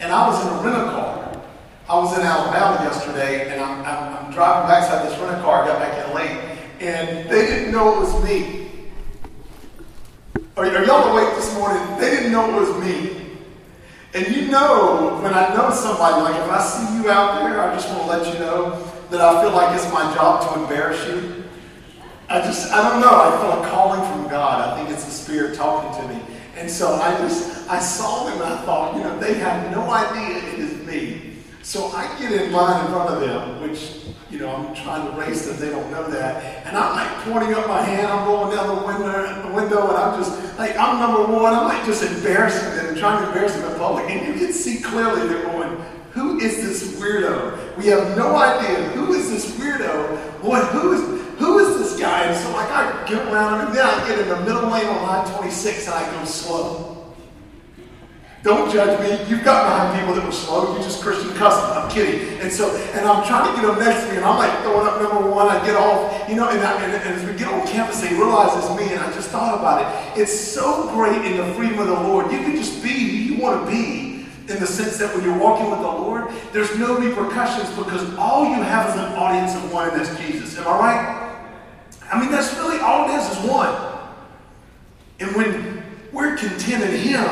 And I was in a rental car. I was in Alabama yesterday, and I'm, I'm, I'm driving backside this rental car. I got back in late, and they didn't know it was me. Are, are y'all awake this morning? They didn't know it was me. And you know, when I know somebody, like if I see you out there, I just want to let you know that I feel like it's my job to embarrass you. I just, I don't know, I feel a calling from God. I think it's the Spirit talking to me. And so I just, I saw them I thought, you know, they have no idea it is me. So I get in line in front of them, which, you know, I'm trying to race them, they don't know that. And I'm like pointing up my hand, I'm going down the window, the window and I'm just, like, I'm number one. I'm like just embarrassing them trying to embarrass them in public. And you can see clearly they're going, who is this weirdo? We have no idea. Who is this weirdo? Boy, who is, who is this guy? And so like I get around him and then I get in the middle lane on line 26 and I go slow. Don't judge me. You've got behind people that were slow. You just Christian custom. I'm kidding. And so, and I'm trying to get them next to me, and I'm like throwing up number one. I get off, you know, and, I, and, and as we get on campus, they realize it's me, and I just thought about it. It's so great in the freedom of the Lord. You can just be who you want to be in the sense that when you're walking with the Lord, there's no repercussions because all you have is an audience of one, and that's Jesus. Am I right? I mean, that's really all it is, is one. And when we're content in Him,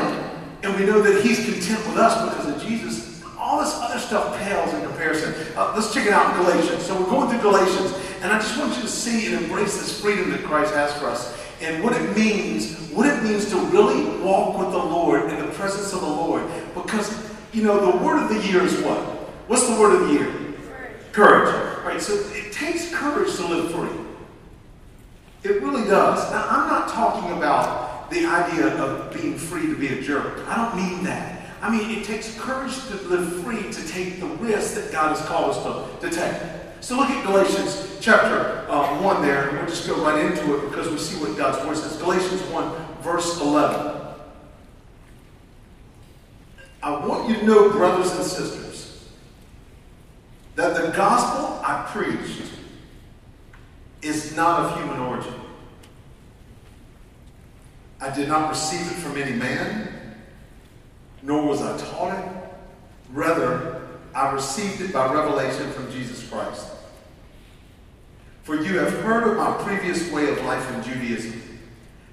and we know that He's content with us because of Jesus, all this other stuff pales in comparison. Uh, let's check it out in Galatians. So we're going through Galatians, and I just want you to see and embrace this freedom that Christ has for us and what it means, what it means to really walk with the Lord in the presence of the Lord. Because, you know, the word of the year is what? What's the word of the year? Courage. courage. Right, so it takes courage to live free. It really does. Now, I'm not talking about the idea of being free to be a jerk. I don't mean that. I mean, it takes courage to live free to take the risk that God has called us to, to take. So look at Galatians chapter uh, 1 there, and we'll just go right into it because we see what God's word says. Galatians 1, verse 11. I want you to know, brothers and sisters, that the gospel I preached is not of human origin. I did not receive it from any man, nor was I taught it. Rather, I received it by revelation from Jesus Christ. For you have heard of my previous way of life in Judaism,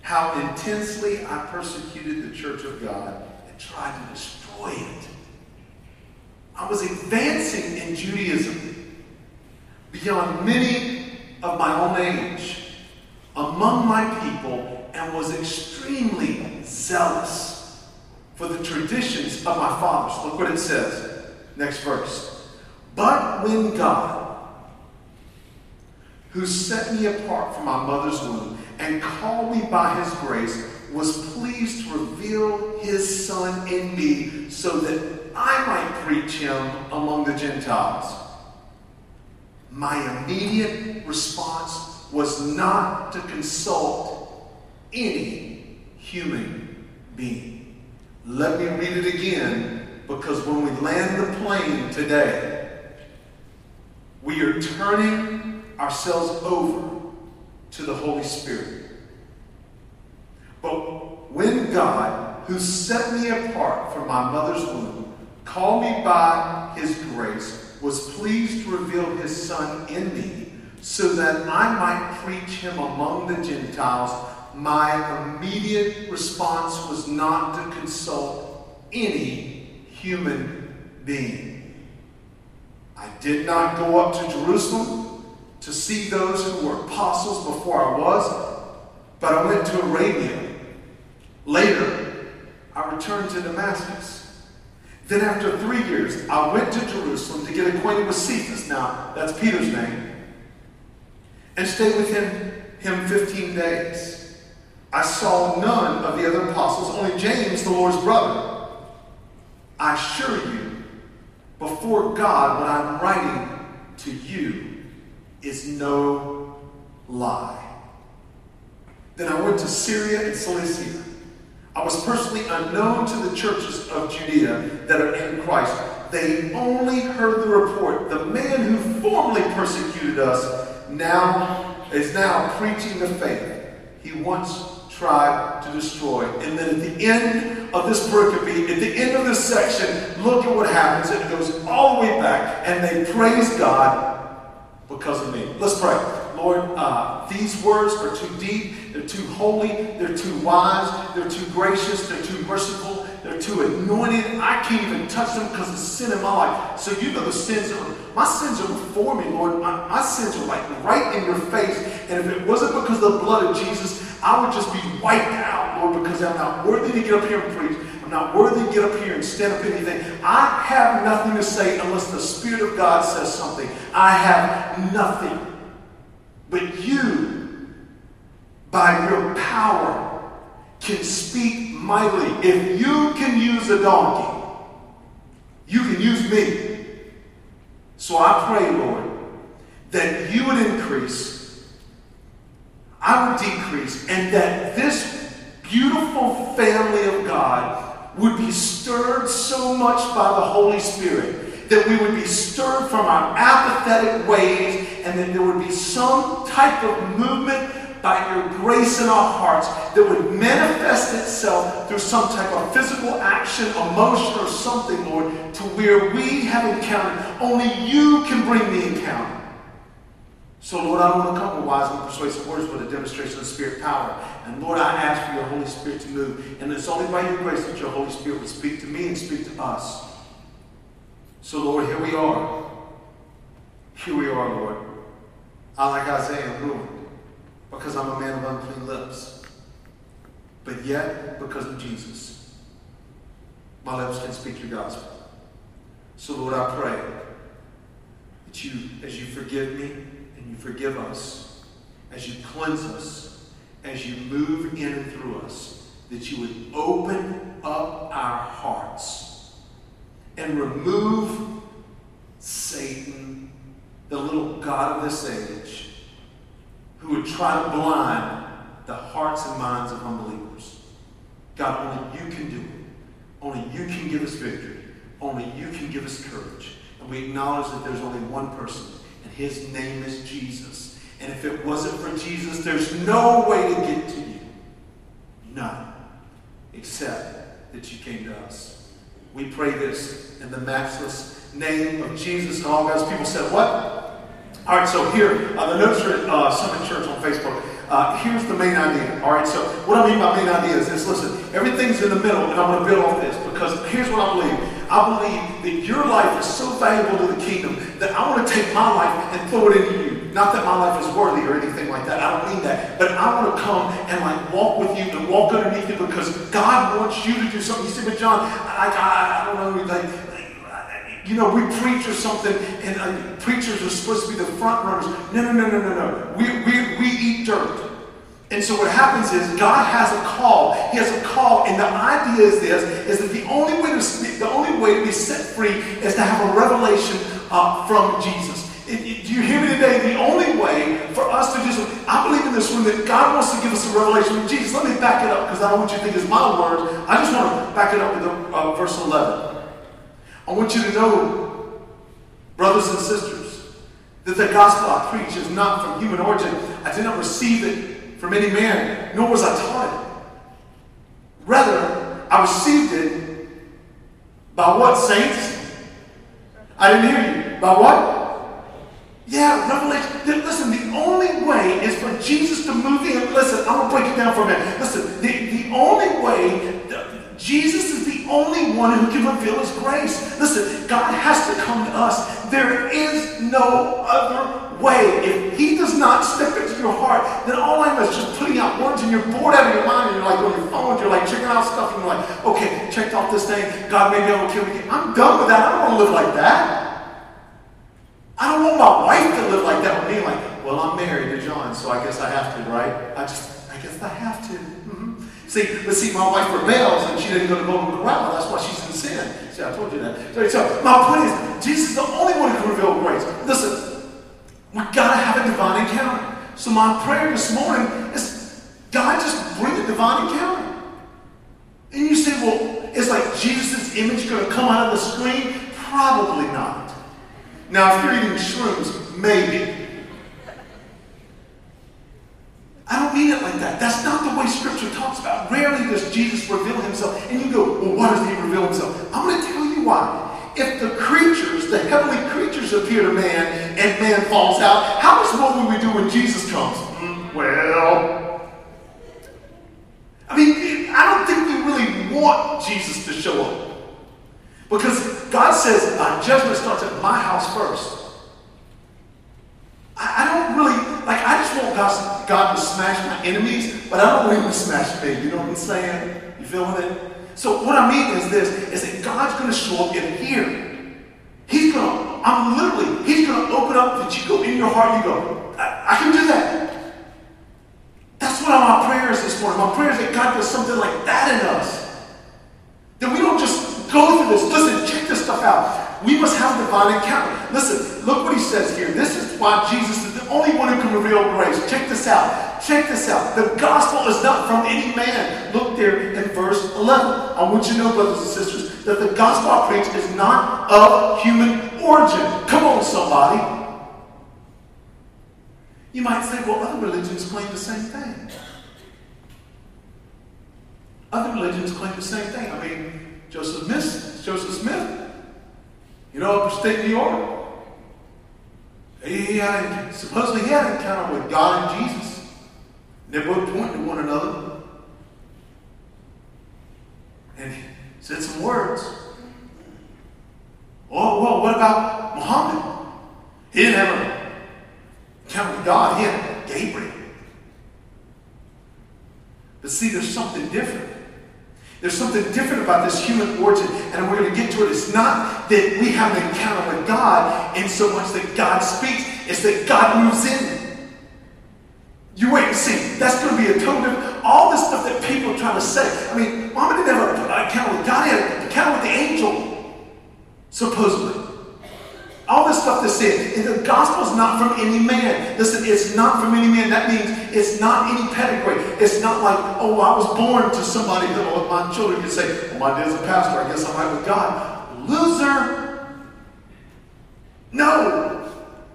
how intensely I persecuted the church of God and tried to destroy it. I was advancing in Judaism beyond many of my own age among my people and was extremely zealous for the traditions of my fathers. Look what it says. Next verse. But when God, who set me apart from my mother's womb and called me by his grace, was pleased to reveal his son in me so that I might preach him among the Gentiles. My immediate response was not to consult any human being. Let me read it again because when we land the plane today, we are turning ourselves over to the Holy Spirit. But when God, who set me apart from my mother's womb, called me by his grace, was pleased to reveal his Son in me, so that I might preach him among the Gentiles, my immediate response was not to consult any human being. I did not go up to Jerusalem to see those who were apostles before I was, but I went to Arabia. Later, I returned to Damascus. Then, after three years, I went to Jerusalem to get acquainted with Cephas. Now, that's Peter's name. And stayed with him, him 15 days. I saw none of the other apostles, only James, the Lord's brother. I assure you, before God, what I'm writing to you is no lie. Then I went to Syria and Cilicia. I was personally unknown to the churches of Judea that are in Christ. They only heard the report. The man who formerly persecuted us now is now preaching the faith he once tried to destroy. And then at the end of this pericope, at the end of this section, look at what happens. It goes all the way back, and they praise God because of me. Let's pray. Lord, uh, these words are too deep, they're too holy, they're too wise, they're too gracious, they're too merciful, they're too anointed. I can't even touch them because of sin in my life. So you know the sins are, my sins are before me, Lord. My, my sins are like right in your face. And if it wasn't because of the blood of Jesus, I would just be wiped out, Lord, because I'm not worthy to get up here and preach. I'm not worthy to get up here and stand up anything. I have nothing to say unless the Spirit of God says something. I have nothing. But you, by your power, can speak mightily. If you can use a donkey, you can use me. So I pray, Lord, that you would increase, I would decrease, and that this beautiful family of God would be stirred so much by the Holy Spirit that we would be stirred from our apathetic ways and that there would be some type of movement by your grace in our hearts that would manifest itself through some type of physical action, emotion, or something, Lord, to where we have encountered. Only you can bring the encounter. So, Lord, I don't want to come with wise and persuasive words, but a demonstration of Spirit power. And Lord, I ask for your Holy Spirit to move. And it's only by your grace that your Holy Spirit would speak to me and speak to us. So, Lord, here we are. Here we are, Lord. I, like Isaiah, ruined because I'm a man of unclean lips. But yet, because of Jesus, my lips can speak your gospel. So, Lord, I pray that you, as you forgive me you forgive us, as you cleanse us, as you move in and through us, that you would open up our hearts and remove Satan, the little God of this age, who would try to blind the hearts and minds of unbelievers. God, only you can do it. Only you can give us victory. Only you can give us courage. And we acknowledge that there's only one person, his name is Jesus. And if it wasn't for Jesus, there's no way to get to you. None. Except that you came to us. We pray this in the matchless name of Jesus. And all God's people said, What? All right, so here, uh, the notes are at uh, Summit Church on Facebook. Uh, here's the main idea. All right, so what I mean by main idea is this listen, everything's in the middle, and I'm going to build off this because here's what I believe. I believe that your life is so valuable to the kingdom that I want to take my life and throw it into you. Not that my life is worthy or anything like that. I don't mean that. But I want to come and like walk with you and walk underneath you because God wants you to do something. You say, but John, I, I, I don't know, like, you know, we preach or something, and uh, preachers are supposed to be the front runners. No, no, no, no, no, no. We, we, we eat dirt. And so what happens is God has a call. He has a call, and the idea is this: is that the only way to the only way to be set free is to have a revelation uh, from Jesus. It, it, do you hear me today? The only way for us to something, I believe in this room that God wants to give us a revelation from Jesus. Let me back it up because I don't want you to think it's my words. I just want to back it up with uh, verse 11. I want you to know, brothers and sisters, that the gospel I preach is not from human origin. I did not receive it from any man, nor was I taught it. Rather, I received it by what, saints? I didn't hear you. By what? Yeah, revelation. Listen, the only way is for Jesus to move in. Listen, I'm going to break it down for a minute. Listen, the, the only way, Jesus is the only one who can reveal his grace. Listen, God has to come to us. There is no other way. If he does not step into your heart, then all I'm is just putting out words and you're bored out of your mind and you're like on your phone, you're like checking out stuff and you're like, okay, checked off this thing. God may be able to kill me. I'm done with that. I don't want to live like that. I don't want my wife to live like that with me. Like, well, I'm married to John, so I guess I have to, right? I just, I guess I have to. See, but see, my wife rebels and she didn't go to Golden Corral. That's why she's in sin. See, I told you that. So, so my point is, Jesus is the only one who can reveal grace. Listen, we gotta have a divine encounter. So my prayer this morning is, God, just bring a divine encounter. And you say, well, is like Jesus' image going to come out of the screen? Probably not. Now, if you're eating shrooms, maybe. I don't mean it like that. That's not the way Scripture talks about. Rarely does Jesus reveal himself? And you go, well, why does he reveal himself? I'm going to tell you why. If the creatures, the heavenly creatures appear to man and man falls out, how much more will we do when Jesus comes? Mm, well, I mean, I don't think we really want Jesus to show up. Because God says uh, judgment starts at my house first. I, don't really, like, I just want God, God to smash my enemies, but I don't want him to smash me. You know what I'm saying? You feeling it? So what I mean is this, is that God's going to show up in here. He's going to, I'm literally, he's going to open up that you go in your heart, you go, I, I can do that. That's what my prayer is this morning. My prayer is that God does something like that in us. That we don't just go through this. Listen, check this stuff out. We must have divine encounter. Listen, look what he says here. This is why Jesus is the only one who can reveal grace. Check this out. Check this out. The gospel is not from any man. Look there in verse 11. I want you to know, brothers and sisters, that the gospel I preach is not of human origin. Come on, somebody. You might say, well, other religions claim the same thing. Other religions claim the same thing. I mean, Joseph Smith, Joseph Smith, you know, upstate New York, he had, supposedly he had an encounter with God and Jesus. And they both pointed to one another. And he said some words. Oh, well, what about Muhammad? He didn't have an encounter with God, he had Gabriel. But see, there's something different. There's something different about this human origin, and we're going to get to it. It's not that we have an encounter with God in so much that God speaks, it's that God moves in. You wait and see. That's going to be a total. All this stuff that people try to say. I mean, Muhammad didn't have an encounter with God, he had an encounter with the angel, supposedly. All this stuff that's said, and the gospel is not from any man. Listen, it's not from any man. That means it's not any pedigree. It's not like, oh, I was born to somebody that oh, my children can say, well, my dad's a pastor. I guess I'm right with God. Loser. No,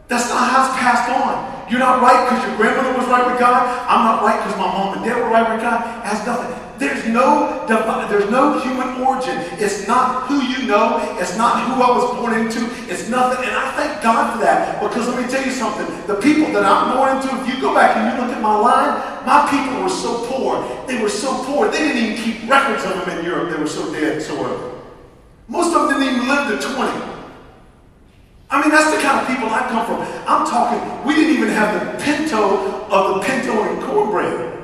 that's not how it's passed on. You're not right because your grandmother was right with God. I'm not right because my mom and dad were right with God. It has nothing. There's no divine, there's no human origin. It's not who you know. It's not who I was born into. It's nothing. And I thank God for that. Because let me tell you something. The people that I'm born into, if you go back and you look at my line, my people were so poor. They were so poor. They didn't even keep records of them in Europe. They were so dead, so early. Most of them didn't even live to 20. I mean, that's the kind of people I come from. I'm talking, we didn't even have the pinto of the pinto and cornbread.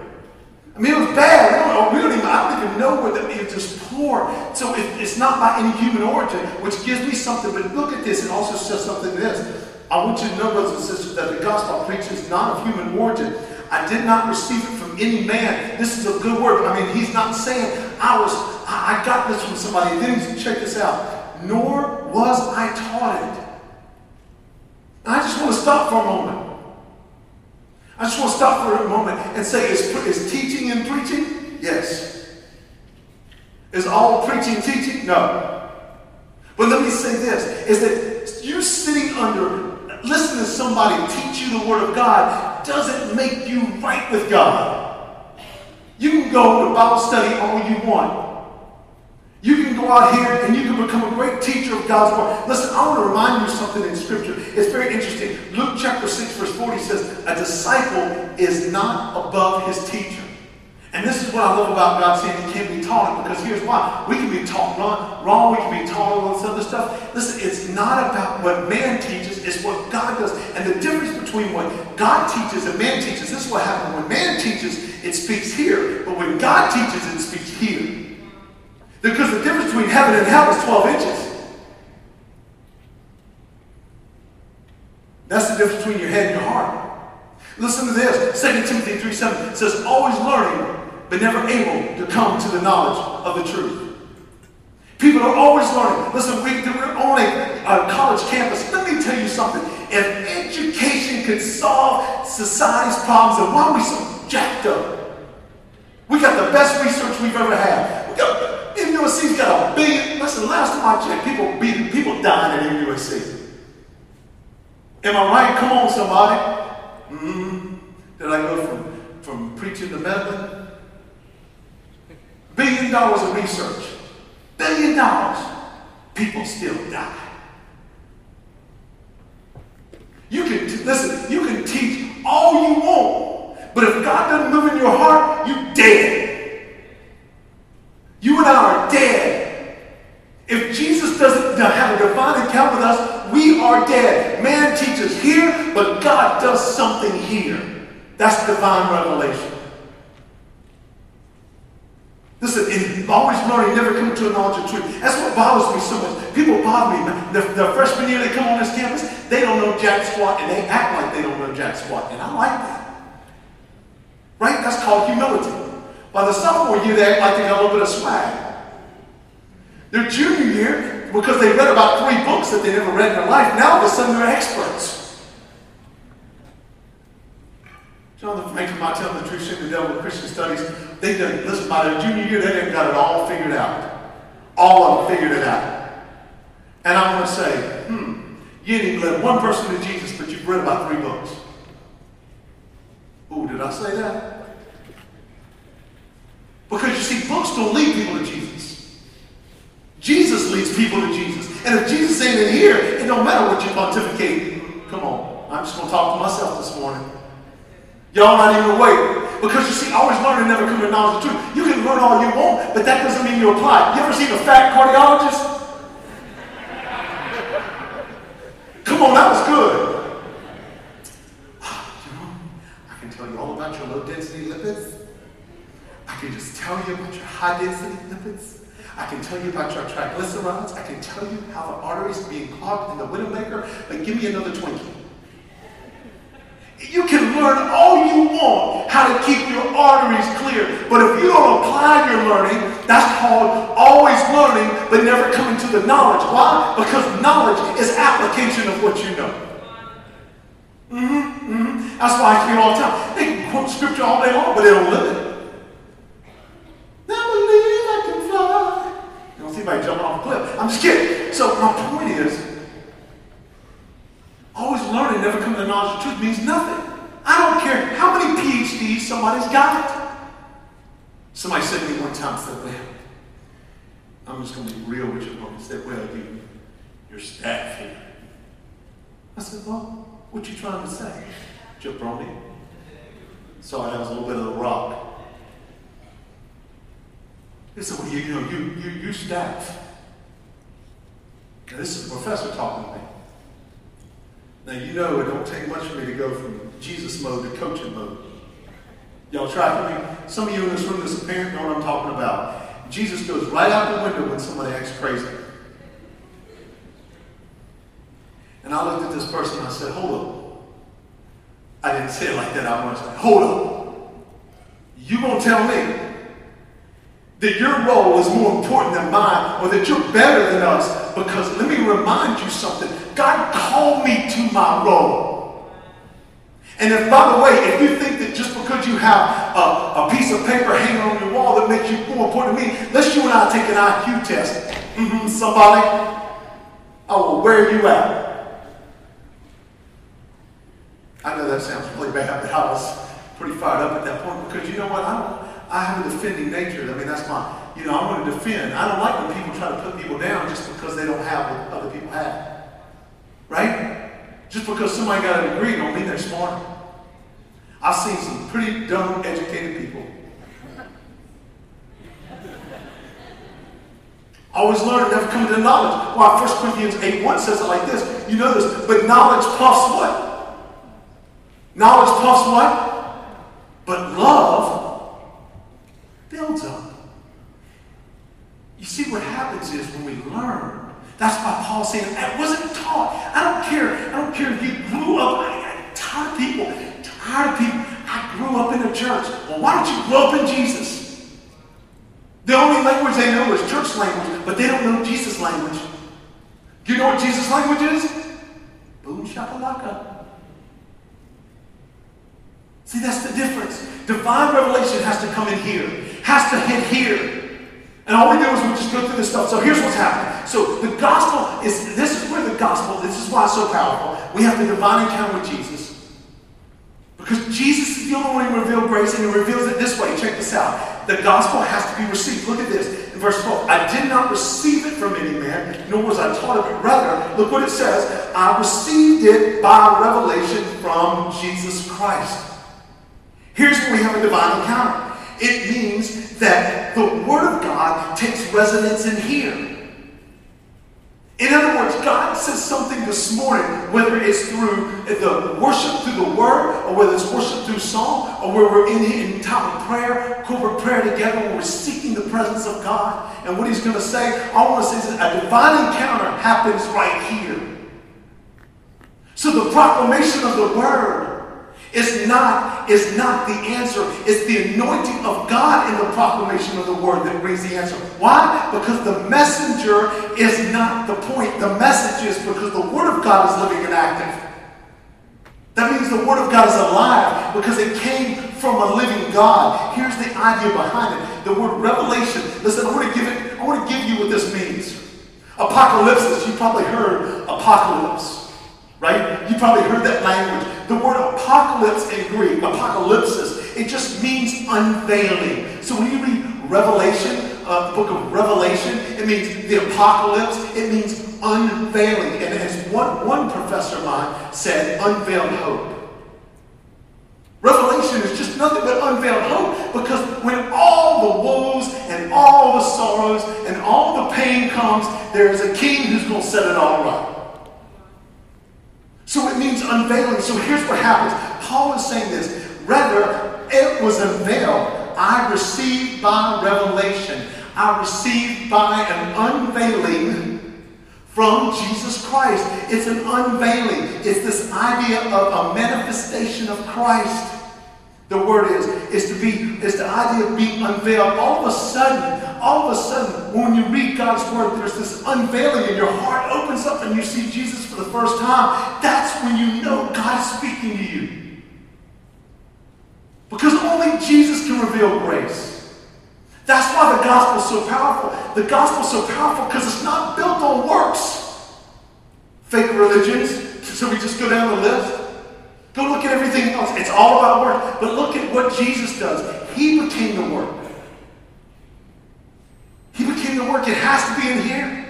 I mean, it was bad. We don't, we don't even, I don't even know where it was just poor. So it, it's not by any human origin, which gives me something. But look at this, it also says something this. I want you to know, brothers and sisters, that the gospel I preach is not of human origin. I did not receive it from any man. This is a good word. I mean, he's not saying I was, I, I got this from somebody. Then he's check this out. Nor was I taught it. I just want to stop for a moment. I just want to stop for a moment and say, is, is teaching and preaching? Yes. Is all preaching teaching? No. But let me say this, is that you're sitting under, listening to somebody teach you the Word of God doesn't make you right with God. You can go to Bible study all you want. You can go out here and you can become a great teacher of God's word. Listen, I want to remind you something in Scripture. It's very interesting. Luke chapter 6, verse 40 says, A disciple is not above his teacher. And this is what I love about God saying he can't be taught because here's why. We can be taught wrong, we can be taught all this other stuff. Listen, it's not about what man teaches, it's what God does. And the difference between what God teaches and man teaches, this is what happens. When man teaches, it speaks here. But when God teaches, it speaks here. Because the difference between heaven and hell is 12 inches. That's the difference between your head and your heart. Listen to this. 2 Timothy 3 7 says, always learning, but never able to come to the knowledge of the truth. People are always learning. Listen, we, we're on a, a college campus. Let me tell you something. If education could solve society's problems, then why are we so jacked up? We got the best research we've ever had. We got MUSC's got a billion. Listen, last time I checked, people beat, people dying at MUSC. Am I right? Come on, somebody. Mm-hmm. Did I go from, from preaching to meddling? billion dollars of research, billion dollars, people still die. You can, t- listen, you can teach all you want, but if God doesn't move in your heart, you dead. You and I are dead. If Jesus doesn't have a divine encounter with us, we are dead. Man teaches here, but God does something here. That's divine revelation. Listen, in always learning, never coming to a knowledge of truth. That's what bothers me so much. People bother me. The, the freshman year they come on this campus, they don't know jack squat, and they act like they don't know jack squat. And I like that. Right? That's called humility. By the sophomore year, they act like they got a little bit of swag. Their junior year, because they read about three books that they never read in their life, now all of a sudden they're experts. Jonathan Franklin might tell the truth, the devil with Christian studies. They done, listen, by their junior year, they didn't got it all figured out. All of them figured it out. And I'm going to say, hmm, you didn't even one person to Jesus, but you've read about three books. Oh, did I say that? Because you see, books don't lead people to Jesus. Jesus leads people to Jesus. And if Jesus ain't in here, it don't matter what you pontificate. Come on. I'm just going to talk to myself this morning. Y'all not even awake. Because you see, always learning never come to knowledge of truth. You can learn all you want, but that doesn't mean you apply. You ever seen a fat cardiologist? Come on, that was good. Ah, you know, I can tell you all about your low density lipids. I can just tell you about your high density lipids. I can tell you about your triglycerides. I can tell you how the arteries are being clogged in the Widowmaker, but give me another Twinkie. You can learn all you want how to keep your arteries clear. But if you don't apply your learning, that's called always learning, but never coming to the knowledge. Why? Because knowledge is application of what you know. Mm-hmm, mm-hmm. That's why I hear all the time. They can quote scripture all day long, but they don't live it. I believe I can fly. You don't see anybody jumping off a cliff. I'm just kidding. So my point is, Always learning, never coming to the knowledge of truth means nothing. I don't care how many PhDs somebody's got. Somebody said to me one time, said, well, I'm just going to be real with you. He said, well, you, your staff here. I said, well, what you trying to say? Jabroni. Sorry, that was a little bit of a rock. He said, well, you, you know, you, you, you staff. Now, this is a professor talking to me. Now, you know it don't take much for me to go from Jesus mode to coaching mode. Y'all tracking me? Some of you in this room, this parent, know what I'm talking about. Jesus goes right out the window when somebody acts crazy. And I looked at this person and I said, hold up. I didn't say it like that. I to say, hold up. You gonna tell me that your role is more important than mine or that you're better than us because let me remind you something. God called me to my role. And if, by the way, if you think that just because you have a, a piece of paper hanging on your wall that makes you more important to me, let's you and I take an IQ test. Mm-hmm, somebody, I will wear you out. I know that sounds really bad, but I was pretty fired up at that point because you know what? I don't. I have a defending nature. I mean, that's my. You know, I want to defend. I don't like when people try to put people down just because they don't have what other people have. Right? Just because somebody got a degree don't mean they're smart. I've seen some pretty dumb, educated people. Always learn, never come to knowledge. Why, 1 Corinthians 8 1 says it like this. You know this, but knowledge puffs what? Knowledge puffs what? But love builds up. You see, what happens is when we learn, that's why Paul saying, I wasn't taught. I don't care. I don't care if you grew up. I, am tired of people. Tired of people. I grew up in a church. Well, why don't you grow up in Jesus? The only language they know is church language, but they don't know Jesus language. Do you know what Jesus language is? Boom shakalaka. See, that's the difference. Divine revelation has to come in here, has to hit here. And all we do is we just go through this stuff. So here's what's happening. So the gospel is, this is where the gospel, this is why it's so powerful. We have the divine encounter with Jesus. Because Jesus is the only one who revealed grace, and he reveals it this way. Check this out. The gospel has to be received. Look at this in verse 12. I did not receive it from any man, nor was I taught of it. Rather, look what it says I received it by revelation from Jesus Christ. Here's where we have a divine encounter it means that the Word of God takes residence in here. In other words, God says something this morning, whether it's through the worship through the Word, or whether it's worship through song, or where we're in, in time of prayer, corporate prayer together, where we're seeking the presence of God. And what He's going to say, I want to say is a divine encounter happens right here. So the proclamation of the Word is not, is not the answer. It's the anointing of God in the proclamation of the word that brings the answer. Why? Because the messenger is not the point. The message is because the word of God is living and active. That means the word of God is alive because it came from a living God. Here's the idea behind it. The word revelation. Listen, I want to give it, I want to give you what this means. Apocalypse, you probably heard apocalypse. Right? You probably heard that language. The word apocalypse in Greek, apocalypsis, it just means unveiling. So when you read Revelation, uh, the book of Revelation, it means the apocalypse, it means unveiling. And as one, one professor of mine said, unveiled hope. Revelation is just nothing but unveiled hope because when all the woes and all the sorrows and all the pain comes, there is a king who's going to set it all right. So it means unveiling. So here's what happens. Paul is saying this. Rather, it was unveiled. I received by revelation. I received by an unveiling from Jesus Christ. It's an unveiling. It's this idea of a manifestation of Christ. The word is, is to be, is the idea of being unveiled. All of a sudden, all of a sudden, when you read God's word, there's this unveiling and your heart opens up and you see Jesus for the first time. That's when you know God is speaking to you. Because only Jesus can reveal grace. That's why the gospel is so powerful. The gospel is so powerful because it's not built on works. Fake religions. So we just go down the list. Go look at everything else. It's all about work. But look at what Jesus does. He became the work. He became the work. It has to be in here.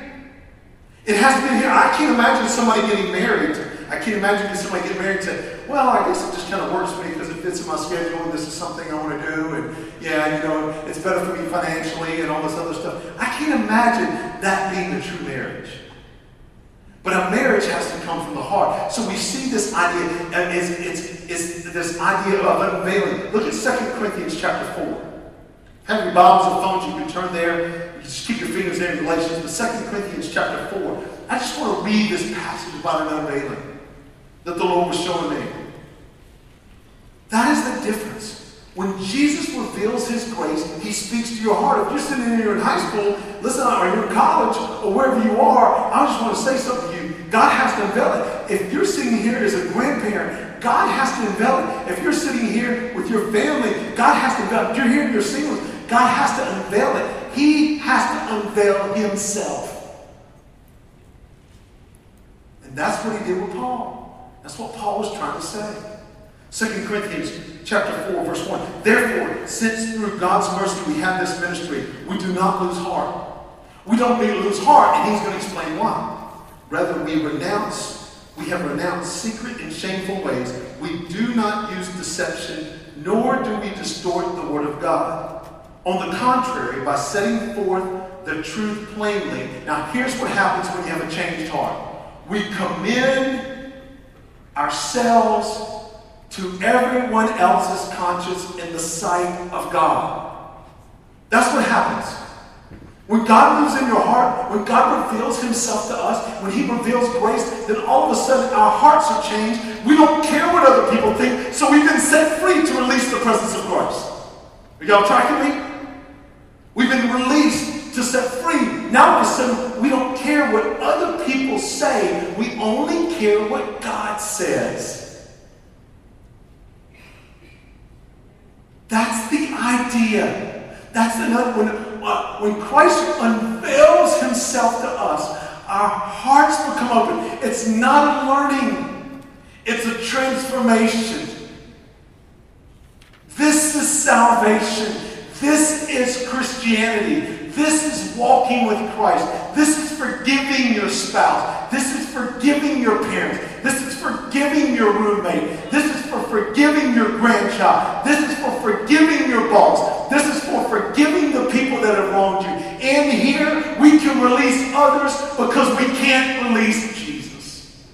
It has to be in here. I can't imagine somebody getting married. I can't imagine somebody getting married and say, well, I guess it just kind of works for me because it fits in my schedule and this is something I want to do. And yeah, you know, it's better for me financially and all this other stuff. I can't imagine that being a true marriage. But a marriage has to come from the heart. So we see this idea, uh, and it's, this idea of unveiling. Look at 2 Corinthians chapter 4. Have your Bibles and phones, you can turn there. You just keep your fingers there in Galatians. But 2 Corinthians chapter 4. I just want to read this passage about an unveiling that the Lord was showing me. That is the difference. When Jesus reveals his grace, he speaks to your heart. If you're sitting here in high school, listen, or you're in college, or wherever you are, I just want to say something. God has to unveil it. If you're sitting here as a grandparent, God has to unveil it. If you're sitting here with your family, God has to unveil it. If you're here you're single, God has to unveil it. He has to unveil himself. And that's what he did with Paul. That's what Paul was trying to say. 2 Corinthians chapter 4, verse 1. Therefore, since through God's mercy we have this ministry, we do not lose heart. We don't need to lose heart, and he's going to explain why. Rather, we renounce, we have renounced secret and shameful ways. We do not use deception, nor do we distort the word of God. On the contrary, by setting forth the truth plainly. Now, here's what happens when you have a changed heart. We commend ourselves to everyone else's conscience in the sight of God. That's what happens. When God moves in your heart, when God reveals himself to us, when he reveals grace, then all of a sudden our hearts are changed. We don't care what other people think, so we've been set free to release the presence of Christ. Are y'all tracking me? We've been released to set free. Now all of a sudden, we don't care what other people say. We only care what God says. That's the idea. That's another when, uh, when Christ unveils himself to us, our hearts become open. It's not a learning, it's a transformation. This is salvation. This is Christianity. This is walking with Christ. This is forgiving your spouse. This is forgiving your parents. This is forgiving your roommate. This is for forgiving your grandchild. This is for forgiving your boss. This is for forgiving people that have wronged you. In here, we can release others because we can't release Jesus.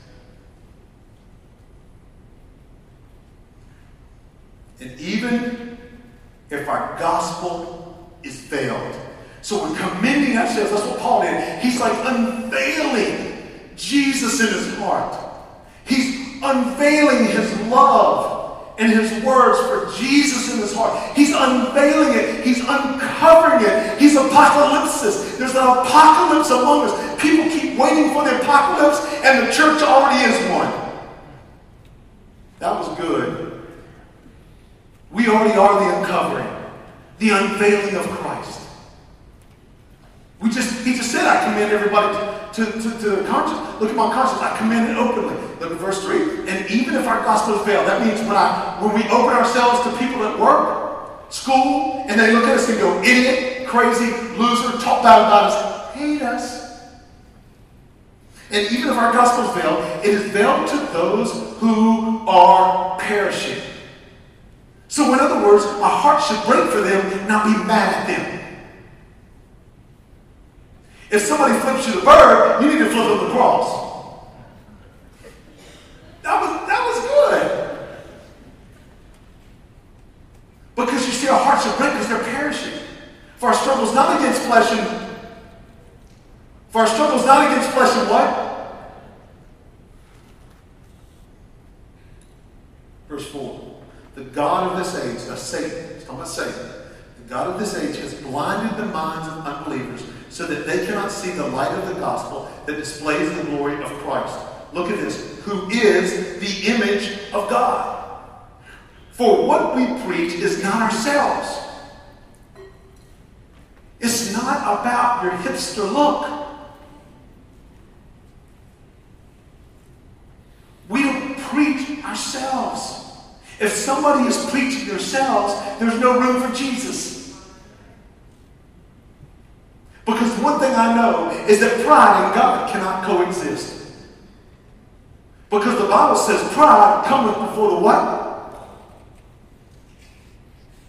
And even if our gospel is veiled, so we're commending ourselves. That's what Paul did. He's like unveiling Jesus in his heart. He's unveiling his love and his words for Jesus in his heart. He's unveiling it. He's uncovering it. He's apocalypsis. There's an apocalypse among us. People keep waiting for the apocalypse, and the church already is one. That was good. We already are the uncovering, the unveiling of Christ. We just, he just said, I commend everybody to, to, to, to conscience. Look at my conscience. I commend it openly. Look at verse 3. And even if our gospel fail, that means when, I, when we open ourselves to people at work, school, and they look at us and go, idiot, crazy, loser, talk bad about us, hate us. And even if our gospel fail, it is veiled to those who are perishing. So, in other words, our heart should break for them, not be mad at them. If somebody flips you the bird, you need to flip them the cross. That was, that was good. Because you see, our hearts are breaking because they're perishing. For our struggle is not against flesh and for our struggle is not against flesh and what? Verse 4. The God of this age, that's Satan, it's talking about Satan. The God of this age has blinded the minds of unbelievers so that they cannot see the light of the gospel that displays the glory of Christ. Look at this, who is the image of God. For what we preach is not ourselves. It's not about your hipster look. We don't preach ourselves. If somebody is preaching themselves, there's no room for Jesus. Because one thing I know is that pride and God cannot coexist. Because the Bible says pride cometh before the what?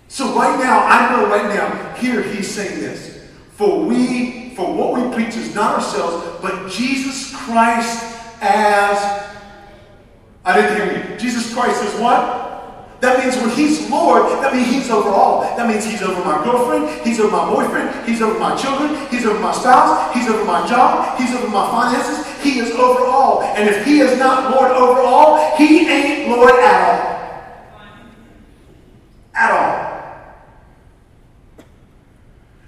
So right now, I know right now, here he's saying this. For we, for what we preach is not ourselves, but Jesus Christ as I didn't hear you. Jesus Christ is what? That means when he's Lord, that means he's over all. That means he's over my girlfriend, he's over my boyfriend, he's over my children, he's over my spouse, he's over my job, he's over my finances. He is over all. And if he is not Lord over all, he ain't Lord at all. At all.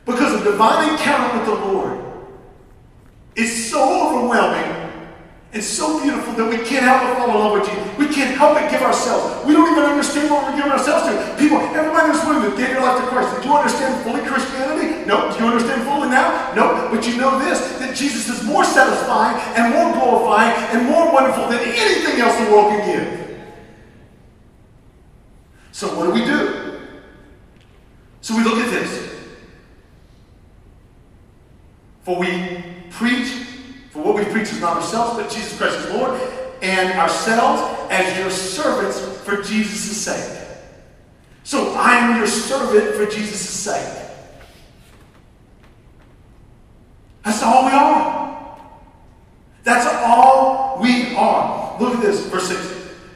Because a divine encounter with the Lord is so overwhelming it's so beautiful that we can't help but fall in love with you. We can't help but give ourselves. We don't even understand what we're giving ourselves to. People, everybody this room that gave your life to Christ, do you understand fully Christianity? No. Do you understand fully now? No. But you know this, that Jesus is more satisfying and more glorifying and more wonderful than anything else the world can give. So what do we do? So we look at this. For we preach for what we preach is not ourselves, but Jesus Christ is Lord, and ourselves as your servants for Jesus' sake. So I am your servant for Jesus' sake. That's all we are. That's all we are. Look at this, verse 6.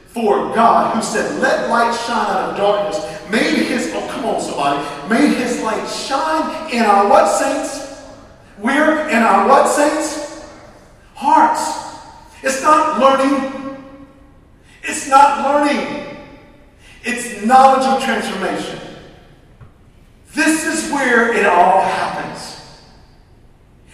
For God, who said, Let light shine out of darkness, made his, oh, come on, somebody, made his light shine in our what, saints? We're in our what, saints? Hearts. It's not learning. It's not learning. It's knowledge of transformation. This is where it all happens.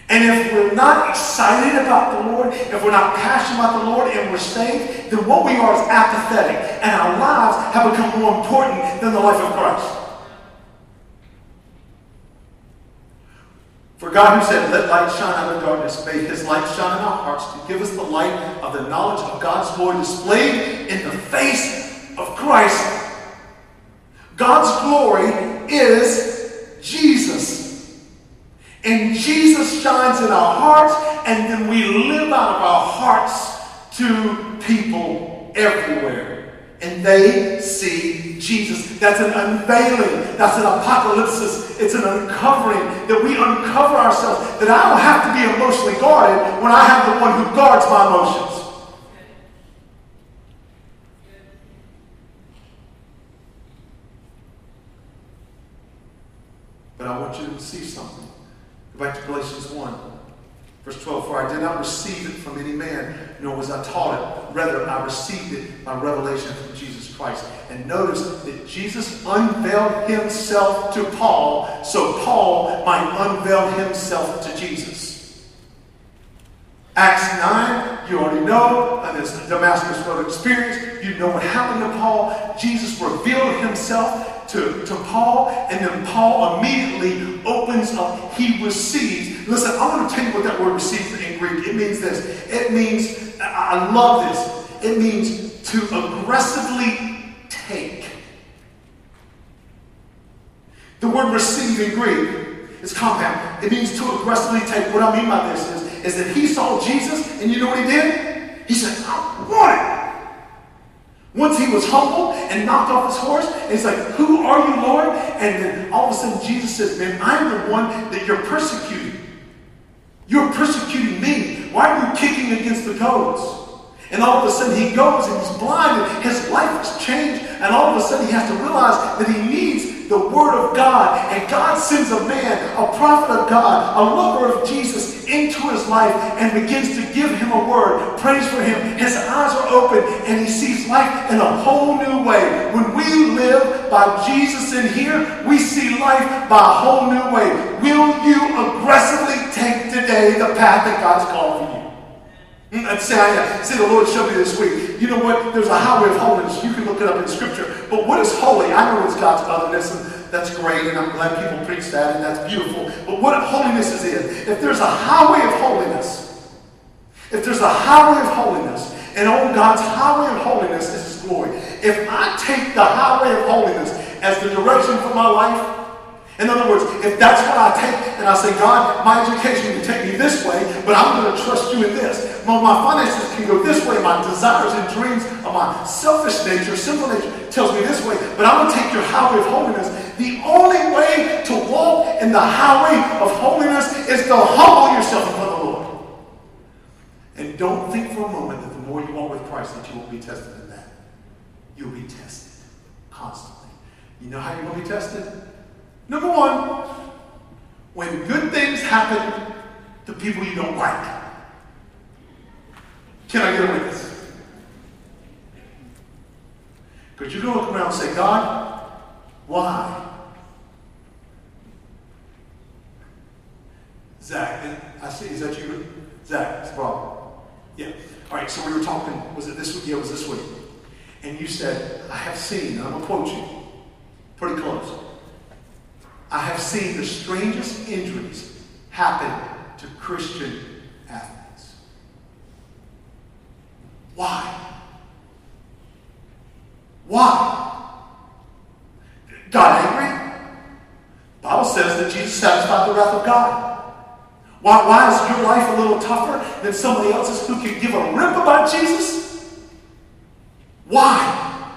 And if we're not excited about the Lord, if we're not passionate about the Lord and we're saved, then what we are is apathetic. And our lives have become more important than the life of Christ. For God, who said, Let light shine out of darkness, made his light shine in our hearts to give us the light of the knowledge of God's glory displayed in the face of Christ. God's glory is Jesus. And Jesus shines in our hearts, and then we live out of our hearts to people everywhere and they see Jesus. That's an unveiling. That's an apocalypse. It's an uncovering that we uncover ourselves. That I don't have to be emotionally guarded when I have the one who guards my emotions. But I want you to see something. Go back to Galatians 1. Verse 12, for I did not receive it from any man, nor was I taught it. Rather, I received it by revelation from Jesus Christ. And notice that Jesus unveiled himself to Paul, so Paul might unveil himself to Jesus. Acts 9, you already know, uh, and this Damascus Road experience, you know what happened to Paul. Jesus revealed himself to, to Paul, and then Paul immediately opens up, he receives. Listen, I want to tell you what that word receives in Greek. It means this. It means, I love this, it means to aggressively take. The word receive in Greek is compound. It means to aggressively take. What I mean by this is, is that he saw Jesus, and you know what he did? He said, I want it. Once he was humble and knocked off his horse, he's like, Who are you, Lord? And then all of a sudden Jesus says, Man, I'm the one that you're persecuting. You're persecuting me. Why are you kicking against the goads? And all of a sudden he goes and he's blind and his life has changed. And all of a sudden he has to realize that he needs the Word of God. And God sends a man, a prophet of God, a lover of Jesus into his life and begins to give him a word, prays for him. His eyes are open and he sees life in a whole new way. When we live by Jesus in here, we see life by a whole new way. Will you aggressively take today the path that God's called for you? Mm, and say, I, say the Lord showed me this week. You know what? There's a highway of holiness. You can look it up in Scripture. But what is holy? I know it's God's otherness, and that's great, and I'm glad people preach that, and that's beautiful. But what if holiness is is, if there's a highway of holiness, if there's a highway of holiness, and on God's highway of holiness is His glory, if I take the highway of holiness as the direction for my life, in other words, if that's what I take and I say, God, my education can take me this way, but I'm going to trust you in this. My, my finances can go this way. My desires and dreams of my selfish nature, sinful nature tells me this way, but I'm going to take your highway of holiness. The only way to walk in the highway of holiness is to humble yourself before the Lord. And don't think for a moment that the more you walk with Christ that you won't be tested in that. You'll be tested constantly. You know how you're going to be tested? Number one, when good things happen to people you don't like. Can I get a witness? Because you're going to look around and say, God, why? Zach, I see, is that you? Zach, it's a problem. Yeah. All right, so we were talking, was it this week? Yeah, it was this week. And you said, I have seen, I'm going to quote you, pretty close. I have seen the strangest injuries happen to Christian athletes. Why? Why? God angry? Bible says that Jesus satisfied the wrath of God. Why, why is your life a little tougher than somebody else's who can give a rip about Jesus? Why?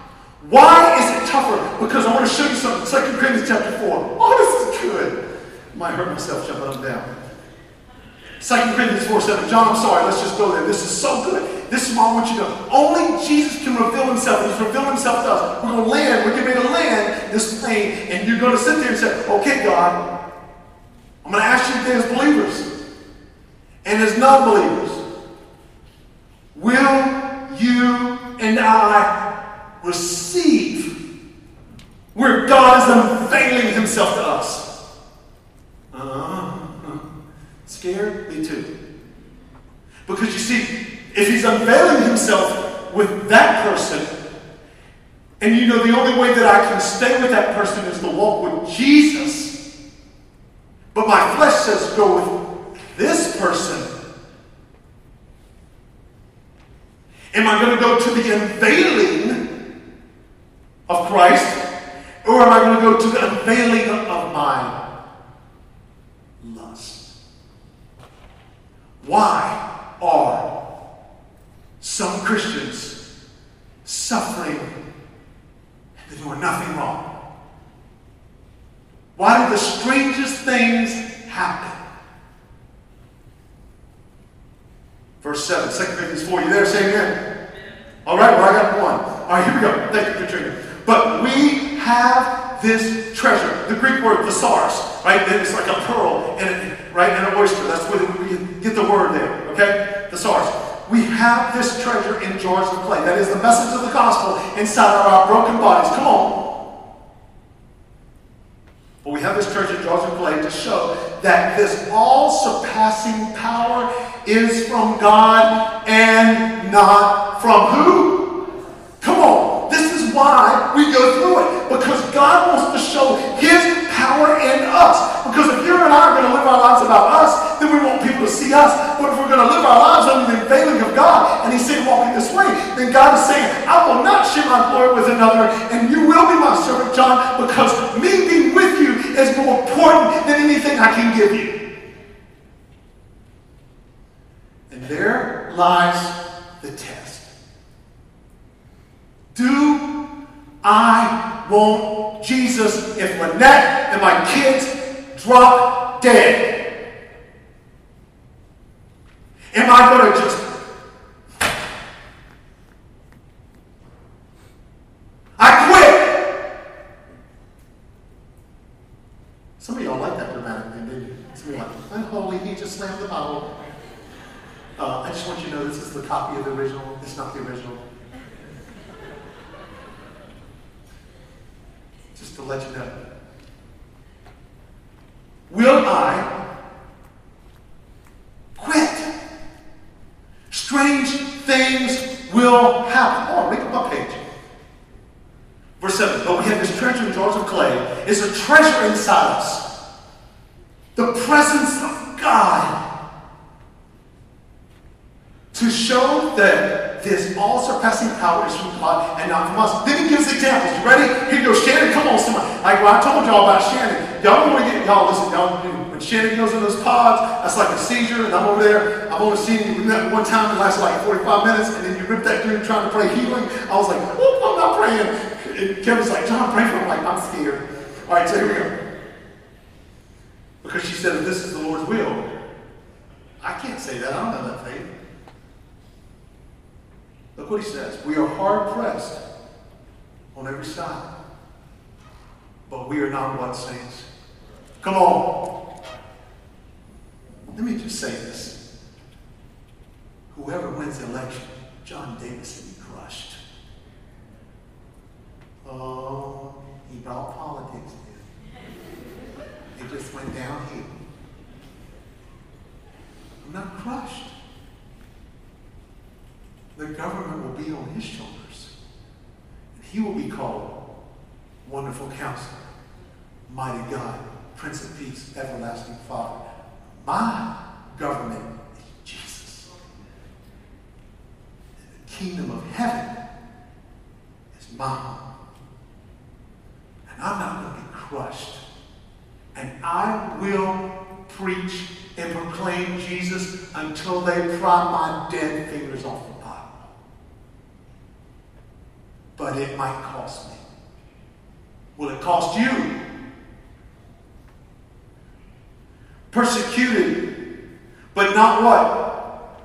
Why is it tougher? Because I want to show you something. 2 Corinthians chapter 4. Oh, this is good. I might hurt myself jumping up and down. 2 Corinthians 4 7. John, I'm sorry, let's just go there. This is so good. This is what I want you to know. Only Jesus can reveal himself. He's revealed himself to us. We're going to land, we're getting ready to land this plane, and you're going to sit there and say, okay, God, I'm going to ask you as believers and as non believers. Will you and I receive where God is unveiling himself to us. Uh-huh. Scared? Me too. Because you see, if he's unveiling himself with that person, and you know the only way that I can stay with that person is to walk with Jesus, but my flesh says go with this person. Am I going to go to the unveiling of Christ? Or am I going to go to the unveiling of my lust? Why are some Christians suffering and they're doing nothing wrong? Why do the strangest things happen? Verse 7, 2 Corinthians 4. You there? Say amen. All right, well, I got one. All right, here we go. Thank you, Katrina. But we have this treasure. The Greek word thesaurus, right? It's like a pearl and right, and an oyster. That's where we get the word there. Okay, thesaurus. We have this treasure in jars of clay. That is the message of the gospel inside of our broken bodies. Come on. But we have this treasure in jars of clay to show that this all surpassing power is from God and not from who? Why we go through it. Because God wants to show His power in us. Because if you and I are going to live our lives about us, then we want people to see us. But if we're going to live our lives under the unveiling of God, and He's saying, walking this way, then God is saying, I will not share my glory with another, and you will be my servant, John, because me being with you is more important than anything I can give you. And there lies the test. Do I want Jesus if Lynette and my kids drop dead? Am I going to just I quit. Some of y'all like that dramatic thing, didn't you? Some of you like, I'm holy, he just slammed the Bible. Uh, I just want you to know this is the copy of the original. It's not the original. To let you know. Will I quit? Strange things will happen. Oh, read my page. Verse 7. But we have this treasure in jars of clay. It's a treasure inside us. The presence of God to show that this all surpassing power is from God and not from us. Then he gives examples. You ready? Here you go, Shannon. Come on, someone. Like well, I told y'all about Shannon. Y'all want to get y'all listen. Y'all when Shannon goes in those pods, that's like a seizure, and I'm over there. I'm only seeing you that one time. It lasted like 45 minutes, and then you rip that dude trying to pray healing. I was like, I'm not praying. And Kevin's like, John, pray for him. I'm like, I'm scared. All right, so here we go. Because she said, if this is the Lord's will, I can't say that. I don't have that faith. Look what he says. We are hard pressed on every side, but we are not what saints. Come on. Let me just say this. Whoever wins the election, John Davis will be crushed. Oh, he brought politics. It just went downhill. I'm not crushed the government will be on his shoulders. And he will be called Wonderful Counselor, Mighty God, Prince of Peace, Everlasting Father. My government is Jesus. And the kingdom of heaven is mine. And I'm not going to be crushed. And I will preach and proclaim Jesus until they pry my dead fingers off the but it might cost me. Will it cost you? Persecuted, but not what?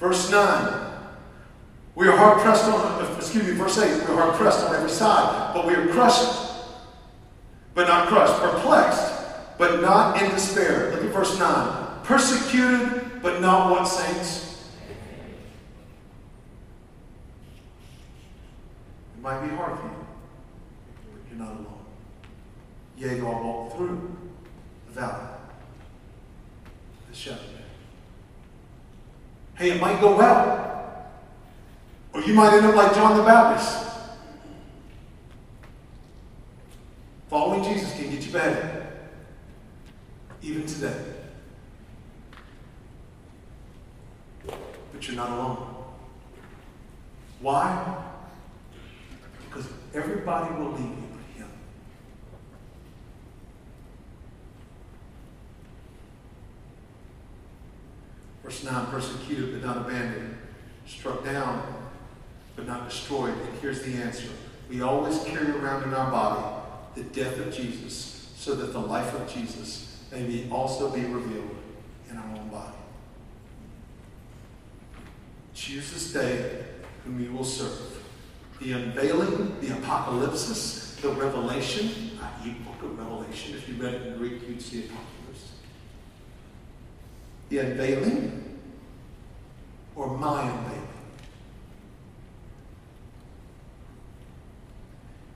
Verse 9. We are hard pressed on, excuse me, verse 8. We are hard pressed on every side, but we are crushed, but not crushed. Perplexed, but not in despair. Look at verse 9. Persecuted, but not what, saints? It might be hard for you, but you're not alone. Yea, though I walk through the valley, the shadow Hey, it might go well. Or you might end up like John the Baptist. Following Jesus can get you better. Even today. But you're not alone. Why? Because everybody will leave you but him. Verse 9 persecuted but not abandoned, struck down but not destroyed. And here's the answer we always carry around in our body the death of Jesus so that the life of Jesus may be also be revealed in our own body. Choose this day whom you will serve. The unveiling, the apocalypse, the revelation, i.e. book of Revelation. If you read it in Greek, you'd see apocalypse. The unveiling or my unveiling.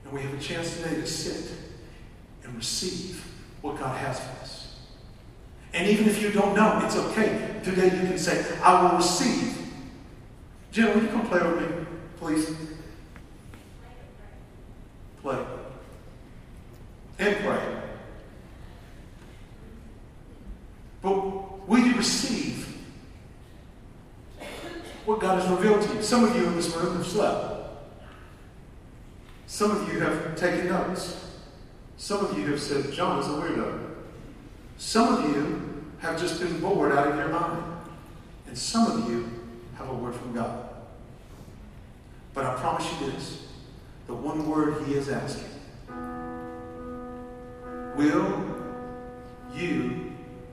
And we have a chance today to sit and receive what God has for us. And even if you don't know, it's okay. Today you can say, I will receive. Jim, will you come play with me, please? Play. And pray. But will you receive what God has revealed to you? Some of you in this room have slept. Some of you have taken notes. Some of you have said, John is a weirdo. Some of you have just been bored out of your mind. And some of you have a word from God. But I promise you this the one word He is asking Will you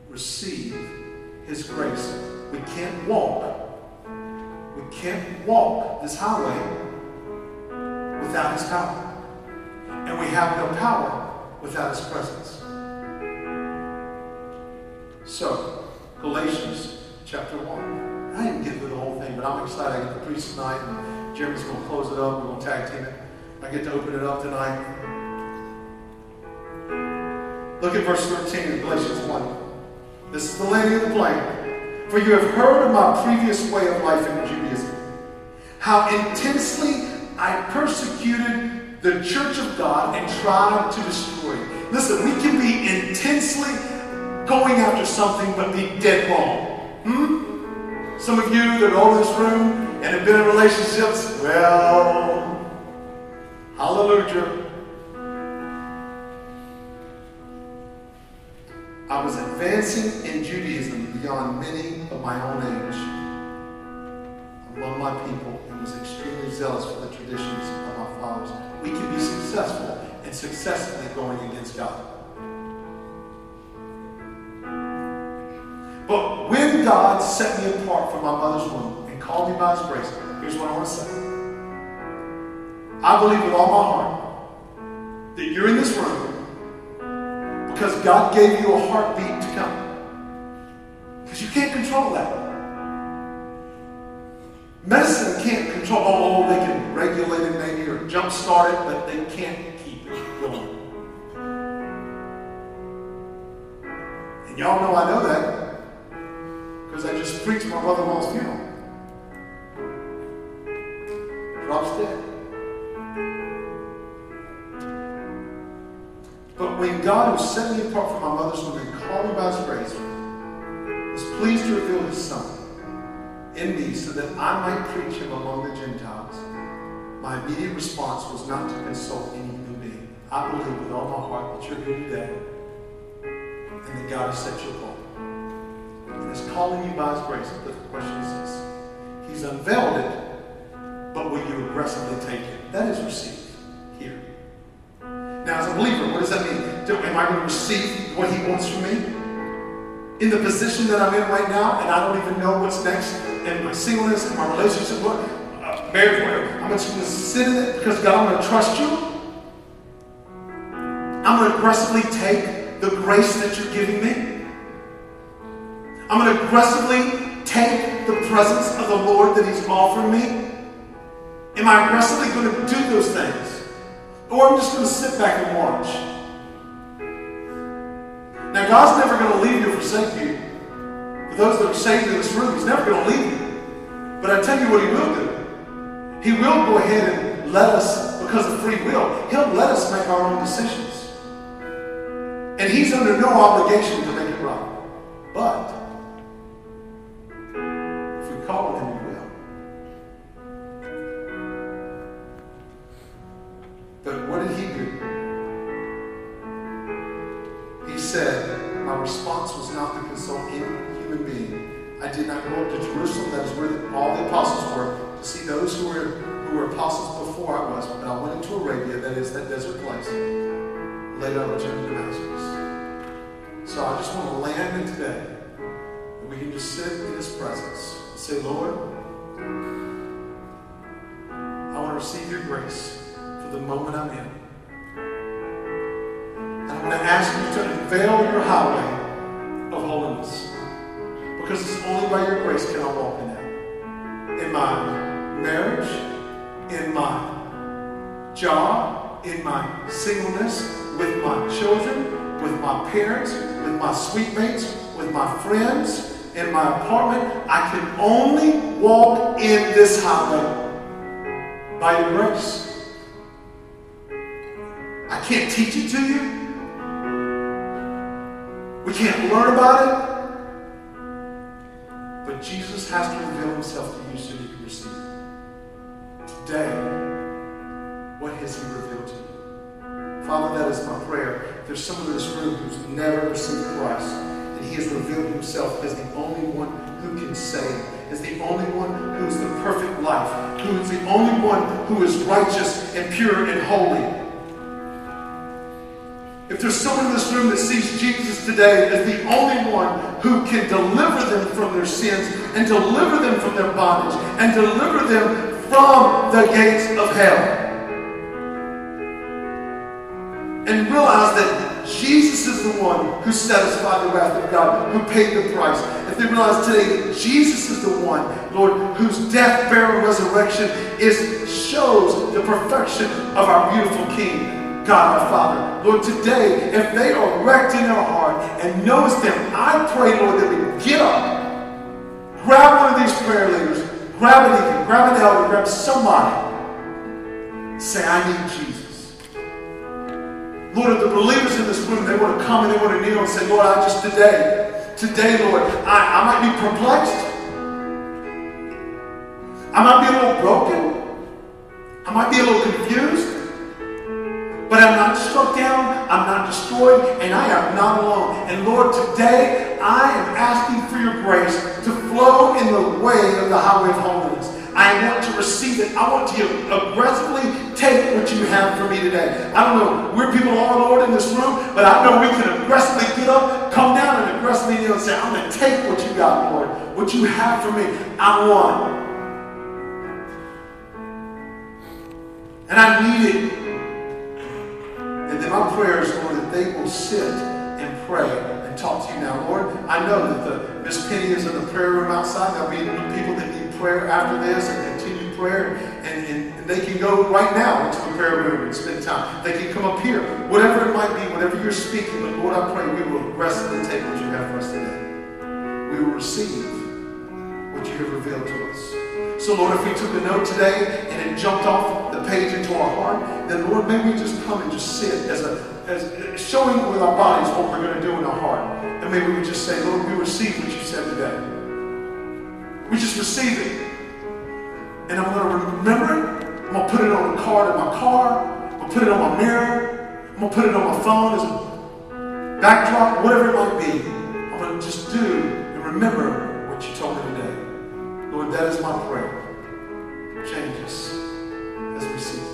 receive His grace? We can't walk. We can't walk this highway without His power. And we have no power without His presence. So, Galatians chapter 1. I didn't get through the whole thing, but I'm excited. I get to preach tonight, Jeremy's going to close it up. We're going to tag team it. I get to open it up tonight. Look at verse 13 in Galatians 1. This is the lady of the. For you have heard of my previous way of life in Judaism, how intensely I persecuted the church of God and tried to destroy it. Listen, we can be intensely going after something but be dead wrong. Hmm? Some of you that are all in this room and have been in relationships, well, hallelujah. I was advancing in Judaism beyond many of my own age among my people and was extremely zealous for the traditions of our fathers. We can be successful and successfully going against God. But when God set me apart from my mother's womb and called me by his grace, here's what I want to say. I believe with all my heart that you're in this room because God gave you a heartbeat to come. Because you can't control that. Medicine can't control, oh, they can regulate it maybe or jumpstart it, but they can't keep it going. And y'all know I know that because I just preached my mother-in-law's funeral. Drops dead. But when God, who set me apart from my mother's womb and called me by his grace, was pleased to reveal his son in me so that I might preach him among the Gentiles, my immediate response was not to consult any human being. I believe with all my heart that you're here today and that God has set you apart. And is calling you by his grace. But the question is this. He's unveiled it, but will you aggressively take it? That is received. Now, as a believer, what does that mean? Am I going to receive what he wants from me? In the position that I'm in right now, and I don't even know what's next in my singleness, in my relationship, what, uh, whatever. I'm just going to sit in it because God, I'm going to trust you. I'm going to aggressively take the grace that you're giving me. I'm going to aggressively take the presence of the Lord that He's offering me. Am I aggressively going to do those things? Or I'm just going to sit back and watch? Now, God's never going to leave you or forsake you. For those that are saved in this room, He's never going to leave you. But I tell you what He will do. He will go ahead and let us, because of free will, He'll let us make our own decisions. And He's under no obligation to make it right. But by your grace. I can't teach it to you. We can't learn about it. But Jesus has to reveal himself to you so you can receive it. Today, what has he revealed to you? Father, that is my prayer. There's someone in this room who's never received Christ, he has revealed himself as the only one who can save, as the only one who is the perfect life, who is the only one who is righteous and pure and holy. If there's someone in this room that sees Jesus today as the only one who can deliver them from their sins and deliver them from their bondage and deliver them from the gates of hell, and realize that Jesus is the one who satisfied the wrath of God, who paid the price. If they realize today that Jesus is the one, Lord, whose death, burial, resurrection is shows the perfection of our beautiful King. God our Father. Lord, today, if they are wrecked in their heart and knows them, I pray, Lord, that we get up, grab one of these prayer leaders, grab an deacon, grab an elder, grab somebody, say, I need Jesus. Lord, if the believers in this room, they want to come and they want to kneel and say, Lord, I just today, today, Lord, I, I might be perplexed. I might be a little broken. I might be a little confused. But I'm not struck down, I'm not destroyed, and I am not alone. And Lord, today I am asking for your grace to flow in the way of the highway of holiness. I want to receive it. I want to aggressively take what you have for me today. I don't know where people are, Lord, in this room, but I know we can aggressively get up, come down, and aggressively kneel and say, I'm going to take what you got, Lord. What you have for me, I want. And I need it. And then my prayer is, Lord, that they will sit and pray and talk to you now. Lord, I know that the Miss Penny is in the prayer room outside. There'll be people that prayer after this and continue prayer. And, and, they can go right now into the prayer room and spend time. They can come up here. Whatever it might be, whatever you're speaking. But Lord, I pray we will aggressively take what you have for us today. We will receive what you have revealed to us. So, Lord, if we took a note today and it jumped off the page into our heart, then, Lord, maybe we just come and just sit as a as showing with our bodies what we're going to do in our heart. And maybe we just say, Lord, we receive what you said today. We just receive it. And I'm going to remember it. I'm going to put it on the card in my car. I'm going to put it on my mirror. I'm going to put it on my phone as a backdrop, whatever it might be. I'm going to just do and remember what you told me today. Lord, that is my prayer. Change us.